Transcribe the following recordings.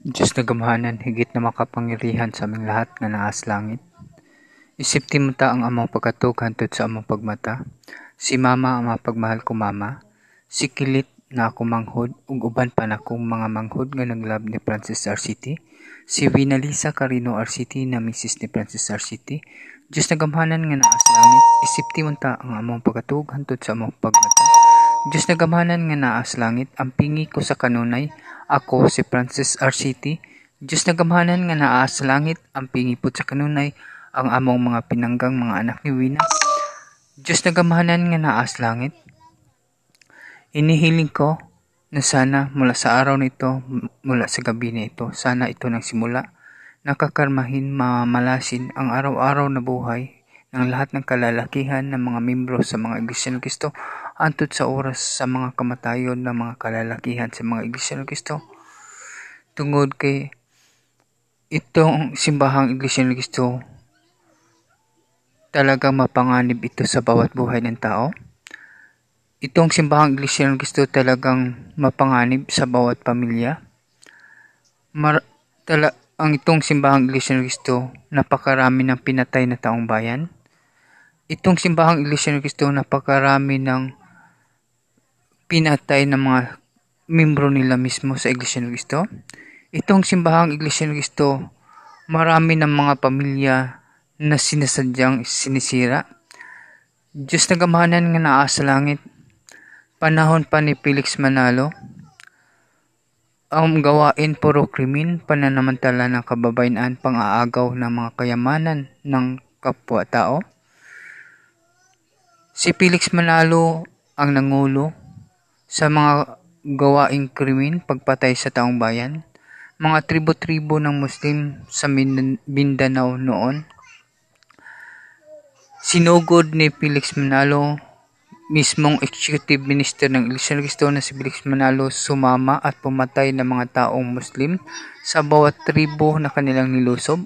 Diyos na gamhanan, higit na makapangyarihan sa aming lahat nga naas langit. Isip ti mo ta ang among pagkatug hantod sa among pagmata. Si mama ang mapagmahal ko mama. Si kilit na ako manghod ug uban pa na akong mga manghod nga naglab ni Francis RCT. Si Winalisa Carino RCT na Mrs. ni Francis RCT. Diyos na gamhanan nga naas langit. Isip ti mo ta ang among pagkatug hantod sa among pagmata. Diyos na gamhanan nga naas langit, ang pingi ko sa kanunay, ako si Francis RCT. Diyos na gamhanan nga naa sa langit, ang pingipot sa kanunay, ang among mga pinanggang mga anak ni Wina. Diyos na gamhanan nga naa sa langit. Inihiling ko na sana mula sa araw nito, mula sa gabi na ito, sana ito nang simula, nakakarmahin, mamalasin ang araw-araw na buhay ng lahat ng kalalakihan ng mga membro sa mga Iglesia ng Kristo antod sa oras sa mga kamatayon ng mga kalalakihan sa mga Iglesia ng Kristo. Tungod kay itong simbahang Iglesia ng Kristo talagang mapanganib ito sa bawat buhay ng tao. Itong simbahang Iglesia ng Kristo talagang mapanganib sa bawat pamilya. Mar- tala- ang itong simbahang Iglesia ng Kristo, napakarami ng pinatay na taong bayan itong simbahang Iglesia ng Kristo napakarami ng pinatay ng mga membro nila mismo sa Iglesia ng Kristo. Itong simbahang Iglesia ng Kristo, marami ng mga pamilya na sinasadyang sinisira. Diyos na gamahanan nga naa sa langit, panahon pa ni Felix Manalo, ang gawain puro krimen, pananamantala ng kababayan, pang-aagaw ng mga kayamanan ng kapwa-tao. Si Felix Manalo ang nangulo sa mga gawaing krimen pagpatay sa taong bayan. Mga tribo-tribo ng Muslim sa Mindanao noon. Sinugod ni Felix Manalo mismong executive minister ng ng Cristo na si Felix Manalo sumama at pumatay ng mga taong Muslim sa bawat tribo na kanilang nilusob.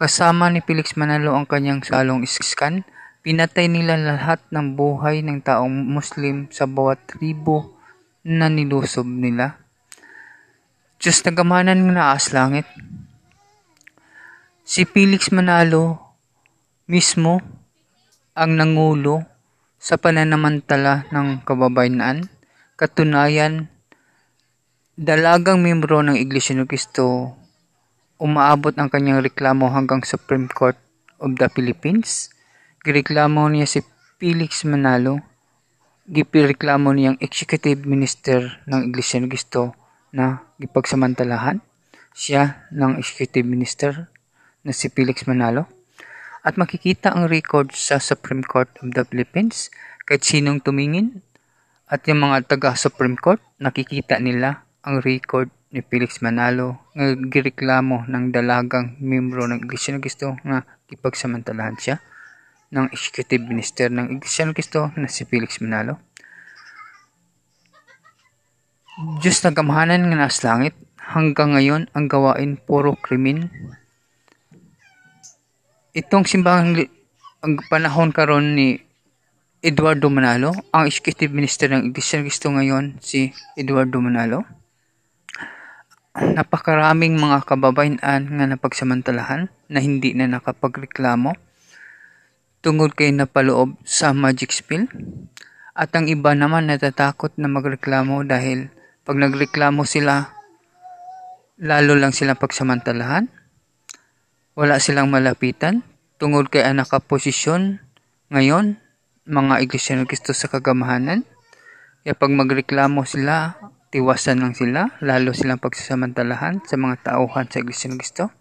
Kasama ni Felix Manalo ang kanyang salong iskan Pinatay nila lahat ng buhay ng taong Muslim sa bawat tribo na nilusob nila. Diyos na gamanan ng naas langit. Si Felix Manalo mismo ang nangulo sa pananamantala ng kababayan. Katunayan, dalagang membro ng Iglesia ng Cristo umaabot ang kanyang reklamo hanggang Supreme Court of the Philippines Gireklamo niya si Felix Manalo. Gipireklamo niyang executive minister ng Iglesia ng Cristo na gipagsamantalahan siya ng executive minister na si Felix Manalo. At makikita ang record sa Supreme Court of the Philippines kahit sinong tumingin at yung mga taga Supreme Court nakikita nila ang record ni Felix Manalo nga gireklamo ng dalagang membro ng Iglesia ng Cristo nga ipagsamantalahan siya ng Executive Minister ng Iglesia ng Cristo na si Felix Manalo. Diyos na gamhanan nga nas langit, hanggang ngayon ang gawain puro krimen. Itong simbahan ang panahon karon ni Eduardo Manalo, ang Executive Minister ng Iglesia ng Cristo ngayon si Eduardo Manalo. Napakaraming mga kababayan nga napagsamantalahan na hindi na nakapagreklamo tungod kay napaloob sa magic spell. At ang iba naman natatakot na magreklamo dahil pag nagreklamo sila, lalo lang silang pagsamantalahan. Wala silang malapitan tungod kay ang nakaposisyon ngayon, mga iglesia ng Kristo sa kagamahanan. Kaya pag magreklamo sila, tiwasan lang sila, lalo silang pagsasamantalahan sa mga tauhan sa iglesia ng Kristo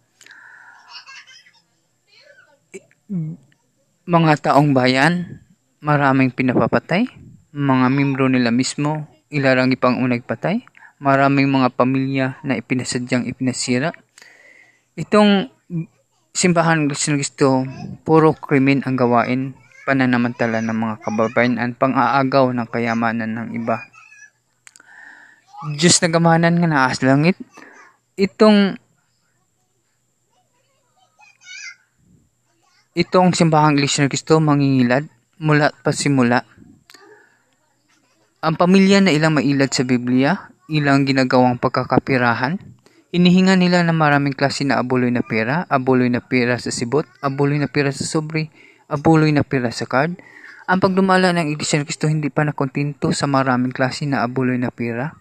mga taong bayan, maraming pinapapatay, mga membro nila mismo, ilarang ipang unag patay, maraming mga pamilya na ipinasadyang ipinasira. Itong simbahan ng Kristo, puro krimen ang gawain, pananamantala ng mga kababayan, pang-aagaw ng kayamanan ng iba. Diyos na gamanan nga naas langit, itong Itong simbahang ng Kristo mangingilad mula pa simula. Ang pamilya na ilang mailad sa Biblia, ilang ginagawang pagkakapirahan, Inihinga nila ng maraming klase na abuloy na pera, abuloy na pera sa sibot, abuloy na pera sa sobre, abuloy na pera sa card. Ang pagdumala ng Iglesia ni Cristo hindi pa nakontinto sa maraming klase na abuloy na pera.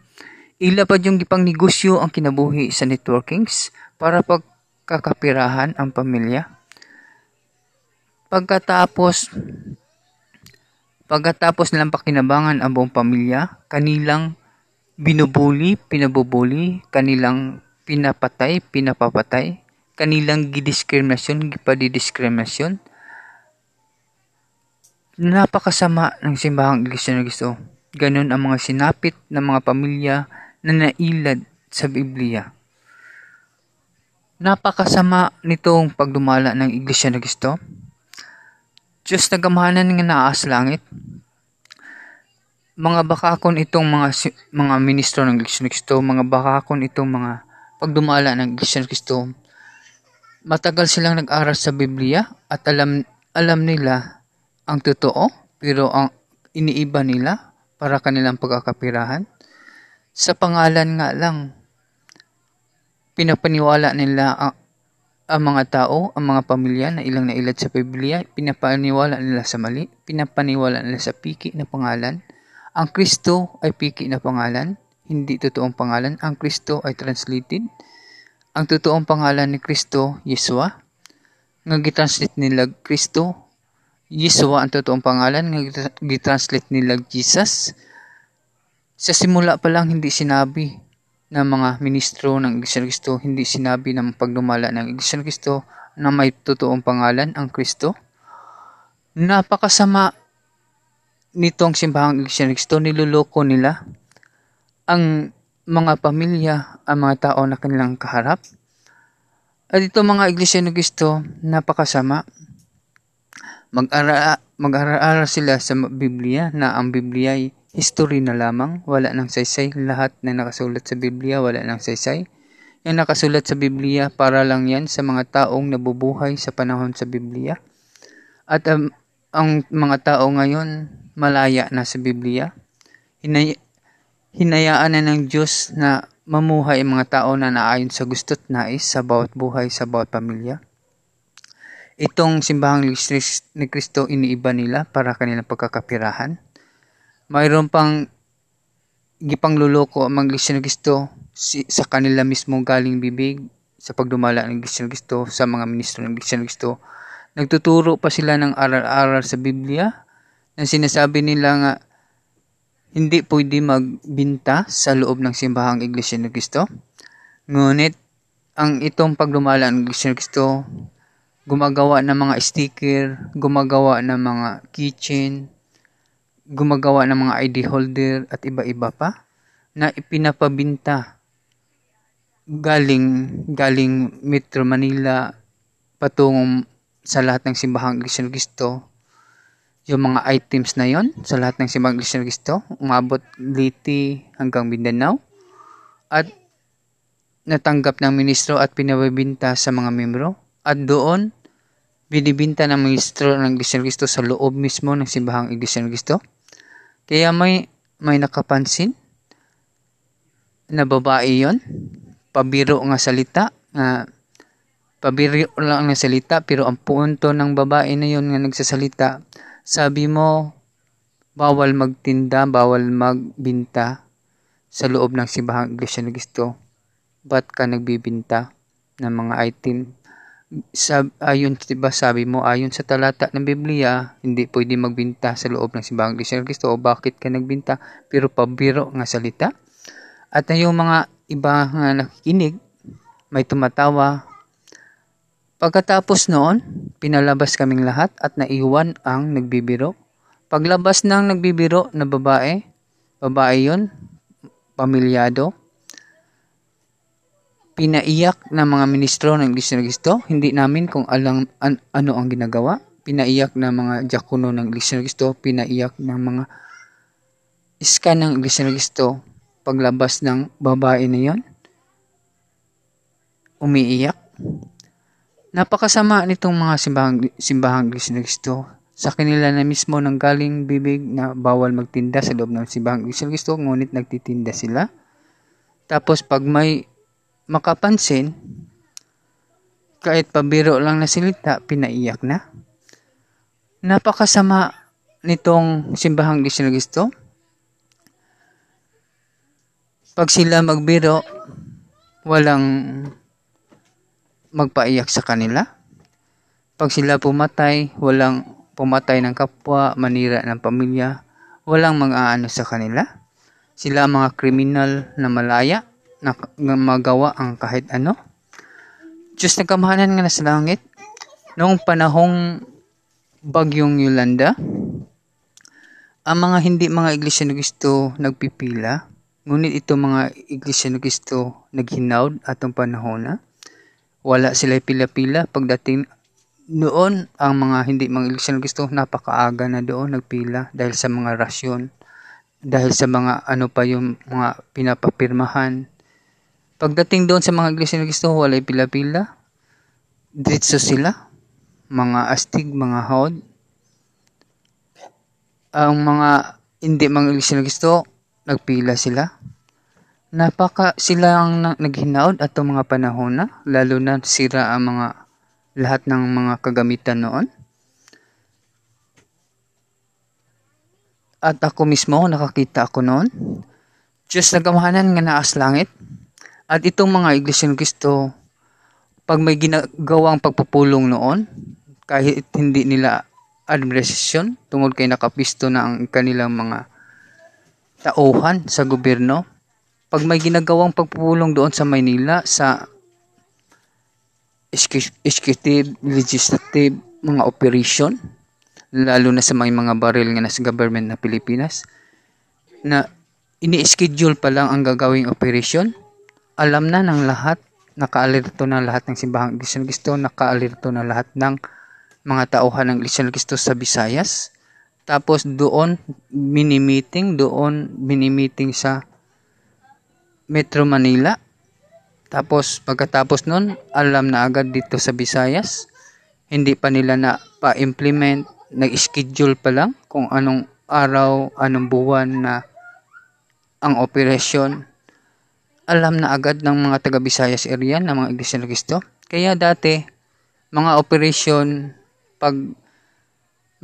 Ilapad yung gipang negosyo ang kinabuhi sa networkings para pagkakapirahan ang pamilya. Pagkatapos Pagkatapos nilang pakinabangan ang buong pamilya, kanilang binubuli, pinabubuli, kanilang pinapatay, pinapapatay, kanilang gidiskriminasyon, gipadidiskriminasyon. Napakasama ng simbahang Iglesia ng Cristo. Ganon ang mga sinapit ng mga pamilya na nailad sa Biblia. Napakasama nitong pagdumala ng Iglesia ng Cristo Diyos na gamahanan nga naas langit. Mga bakakon itong mga mga ministro ng ni Cristo, mga bakakon itong mga pagdumala ng ni Cristo. Matagal silang nag-aral sa Biblia at alam alam nila ang totoo pero ang iniiba nila para kanilang pagkakapirahan. Sa pangalan nga lang, pinapaniwala nila ang, ang mga tao, ang mga pamilya na ilang nailad sa Biblia, pinapaniwala nila sa mali, pinapaniwala nila sa piki na pangalan. Ang Kristo ay piki na pangalan, hindi totoong pangalan. Ang Kristo ay translated. Ang totoong pangalan ni Kristo, Yesua. Nga gitranslate nila Kristo, Yesua ang totoong pangalan, nga gitranslate nila Jesus. Sa simula pa lang hindi sinabi ng mga ministro ng Iglesia ng Cristo, hindi sinabi ng pagdumala ng Iglesia ng Cristo na may totoong pangalan, ang Kristo. Napakasama nitong simbahang Iglesia ng Cristo, niluloko nila ang mga pamilya, ang mga tao na kanilang kaharap. At ito mga Iglesia ng Cristo, napakasama. Mag-ara mag-aaral sila sa Biblia na ang Biblia ay history na lamang, wala nang saysay. Lahat na nakasulat sa Biblia, wala nang saysay. Yung nakasulat sa Biblia, para lang yan sa mga taong nabubuhay sa panahon sa Biblia. At um, ang mga tao ngayon, malaya na sa Biblia. Hinay- hinayaan na ng Diyos na mamuhay ang mga tao na naayon sa gusto't nais sa bawat buhay sa bawat pamilya. Itong simbahang ni Kristo iniiba nila para kanilang pagkakapirahan mayroon pang gipang luloko ang mga ng Kristo si, sa kanila mismo galing bibig sa pagdumala ng ng Kristo sa mga ministro ng ng Kristo. Nagtuturo pa sila ng aral-aral sa Biblia na sinasabi nila nga hindi pwede magbinta sa loob ng simbahang Iglesia ng Kristo. Ngunit ang itong pagdumala ng Iglesia ng Kristo gumagawa ng mga sticker, gumagawa ng mga keychain, gumagawa ng mga ID holder at iba-iba pa na ipinapabinta galing galing Metro Manila patungong sa lahat ng simbahang ng Cristo yung mga items na yon sa lahat ng simbahang ng Cristo umabot Liti hanggang Mindanao. At natanggap ng ministro at pinabibinta sa mga membro. At doon binibinta ng ministro ng ng Cristo sa loob mismo ng simbahang ng Cristo kaya may may nakapansin na babae yon pabiro nga salita nga pabiro lang nga salita pero ang punto ng babae na yon nga nagsasalita sabi mo bawal magtinda bawal magbinta sa loob ng simbahang iglesia Kristo ba't ka nagbibinta ng mga item sab, ayon diba sabi mo ayon sa talata ng Biblia hindi pwede magbinta sa loob ng simbahang ng Kristo o bakit ka nagbinta? Pero pabiro nga salita. At yung mga iba nga nakikinig may tumatawa. Pagkatapos noon pinalabas kaming lahat at naiwan ang nagbibiro. Paglabas ng nagbibiro na babae babae yon pamilyado pinaiyak ng mga ministro ng Iglesia ng Cristo. Hindi namin kung alam an, ano ang ginagawa. Pinaiyak ng mga diakono ng Iglesia ng Cristo. Pinaiyak ng mga iska ng Iglesia ng Cristo. Paglabas ng babae na yon, umiiyak. Napakasama nitong mga simbahang, simbahang Iglesia ng Cristo. Sa kanila na mismo nang galing bibig na bawal magtinda sa loob ng simbahang Iglesia ng Cristo, ngunit nagtitinda sila. Tapos pag may makapansin, kahit pabiro lang na silita, pinaiyak na. Napakasama nitong simbahang gusto. Pag sila magbiro, walang magpaiyak sa kanila. Pag sila pumatay, walang pumatay ng kapwa, manira ng pamilya, walang mag-aano sa kanila. Sila mga kriminal na malaya na, magawa ang kahit ano. Diyos na kamahanan nga na sa langit, noong panahong bagyong Yolanda, ang mga hindi mga iglesia na gusto nagpipila, ngunit ito mga iglesia na gusto naghinawd atong panahon na. Wala sila pila-pila. Pagdating noon ang mga hindi mga iglesia na gusto napakaaga na doon nagpila dahil sa mga rasyon. Dahil sa mga ano pa yung mga pinapapirmahan pagdating doon sa mga iglesia na gusto wala pila-pila diretso sila mga astig mga haod ang mga hindi mga iglesia na gusto nagpila sila napaka sila ang naghinaod atong mga panahon na lalo na sira ang mga lahat ng mga kagamitan noon. At ako mismo, nakakita ako noon. Diyos na gamahanan nga naas langit. At itong mga iglesia ng Kristo, pag may ginagawang pagpupulong noon, kahit hindi nila administrasyon, tungod kay nakapisto na ang kanilang mga tauhan sa gobyerno, pag may ginagawang pagpupulong doon sa Maynila, sa executive, legislative, mga operation, lalo na sa may mga baril nga nasa government na Pilipinas, na ini-schedule pa lang ang gagawing operation, alam na ng lahat, naka-alerto na lahat ng simbahang Iglesia ng Cristo, naka-alerto na lahat ng mga tauhan ng Iglesia ng Cristo sa Visayas. Tapos doon, mini-meeting, doon mini-meeting sa Metro Manila tapos pagkatapos nun, alam na agad dito sa Visayas. Hindi pa nila na pa-implement, nag-schedule pa lang kung anong araw, anong buwan na ang operasyon. Alam na agad ng mga taga Visayas area ng mga Iglesia ng Cristo. Kaya dati, mga operasyon, pag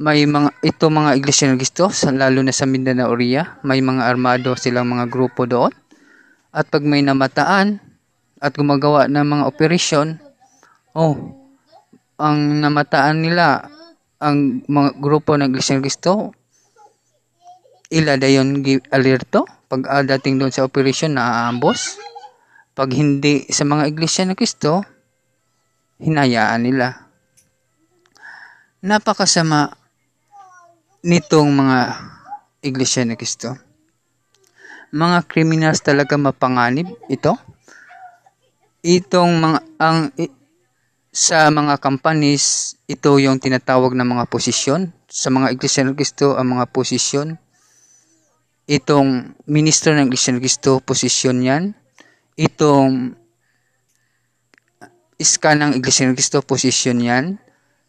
may mga ito mga iglesia ng Cristo, lalo na sa Mindanao area, may mga armado silang mga grupo doon. At pag may namataan, at gumagawa ng mga operasyon, oh, ang namataan nila, ang mga grupo ng Iglesia ng Cristo, ila dayon alerto pag uh, dating doon sa operasyon na aambos. Pag hindi sa mga Iglesia ng Cristo, hinayaan nila. Napakasama nitong mga Iglesia ng Cristo. Mga criminals talaga mapanganib ito itong mga ang sa mga companies ito yung tinatawag na mga posisyon sa mga iglesia ng Kristo ang mga posisyon itong ministro ng iglesia ng Kristo posisyon yan. Itong iska ng iglesia ng Kristo posisyon yan.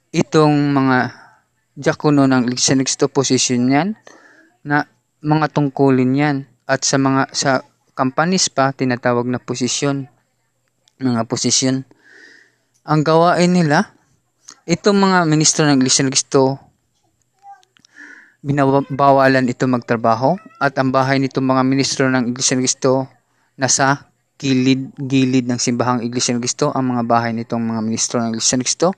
Itong mga diakono ng iglesia ng Kristo posisyon yan. Na mga tungkulin yan. At sa mga sa companies pa tinatawag na posisyon. Mga posisyon. Ang gawain nila, itong mga ministro ng Iglesia ng Kristo, binabawalan ito magtrabaho at ang bahay nitong mga ministro ng Iglesia ng Kristo nasa gilid-gilid ng simbahang Iglesia ng Kristo ang mga bahay nitong mga ministro ng Iglesia ng Kristo.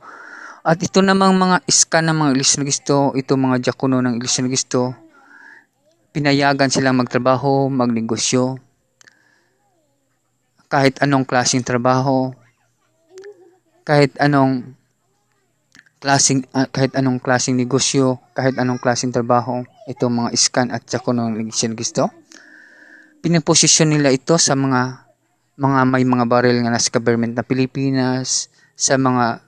At ito namang mga iska ng mga Iglesia ng Kristo, ito mga diakono ng Iglesia ng Kristo, pinayagan silang magtrabaho, magnegosyo, kahit anong klaseng trabaho, kahit anong klaseng uh, kahit anong klaseng negosyo, kahit anong klaseng trabaho, itong mga iskan at Iglesia Kristo. Pinaposisyon nila ito sa mga mga may mga baril nga nasa government na Pilipinas, sa mga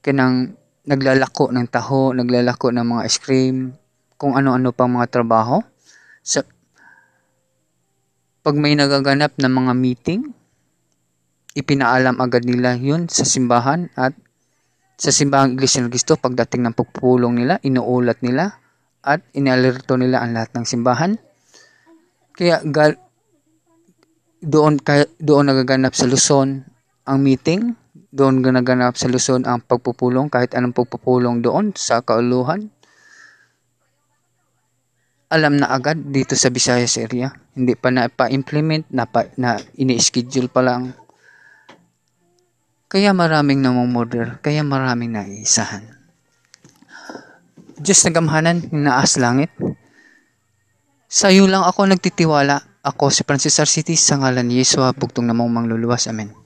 kanang naglalako ng taho, naglalako ng mga ice cream, kung ano-ano pang mga trabaho. Sa, pag may nagaganap na mga meeting, ipinaalam agad nila yun sa simbahan at sa simbahang Iglesia ng Cristo pagdating ng pagpulong nila, inuulat nila at inalerto nila ang lahat ng simbahan. Kaya gal, doon kay, doon nagaganap sa Luzon ang meeting, doon nagaganap sa Luzon ang pagpupulong kahit anong pagpupulong doon sa kauluhan. Alam na agad dito sa Visayas area. Hindi pa na pa-implement, na, pa, na ini-schedule pa lang. Kaya maraming namumurder, kaya maraming naiisahan. Diyos nagamhanan, naas langit. Sa iyo lang ako nagtitiwala. Ako si Francis Arcitis sa ngalan ni Yeswa, bugtong namang mangluluwas. Amen.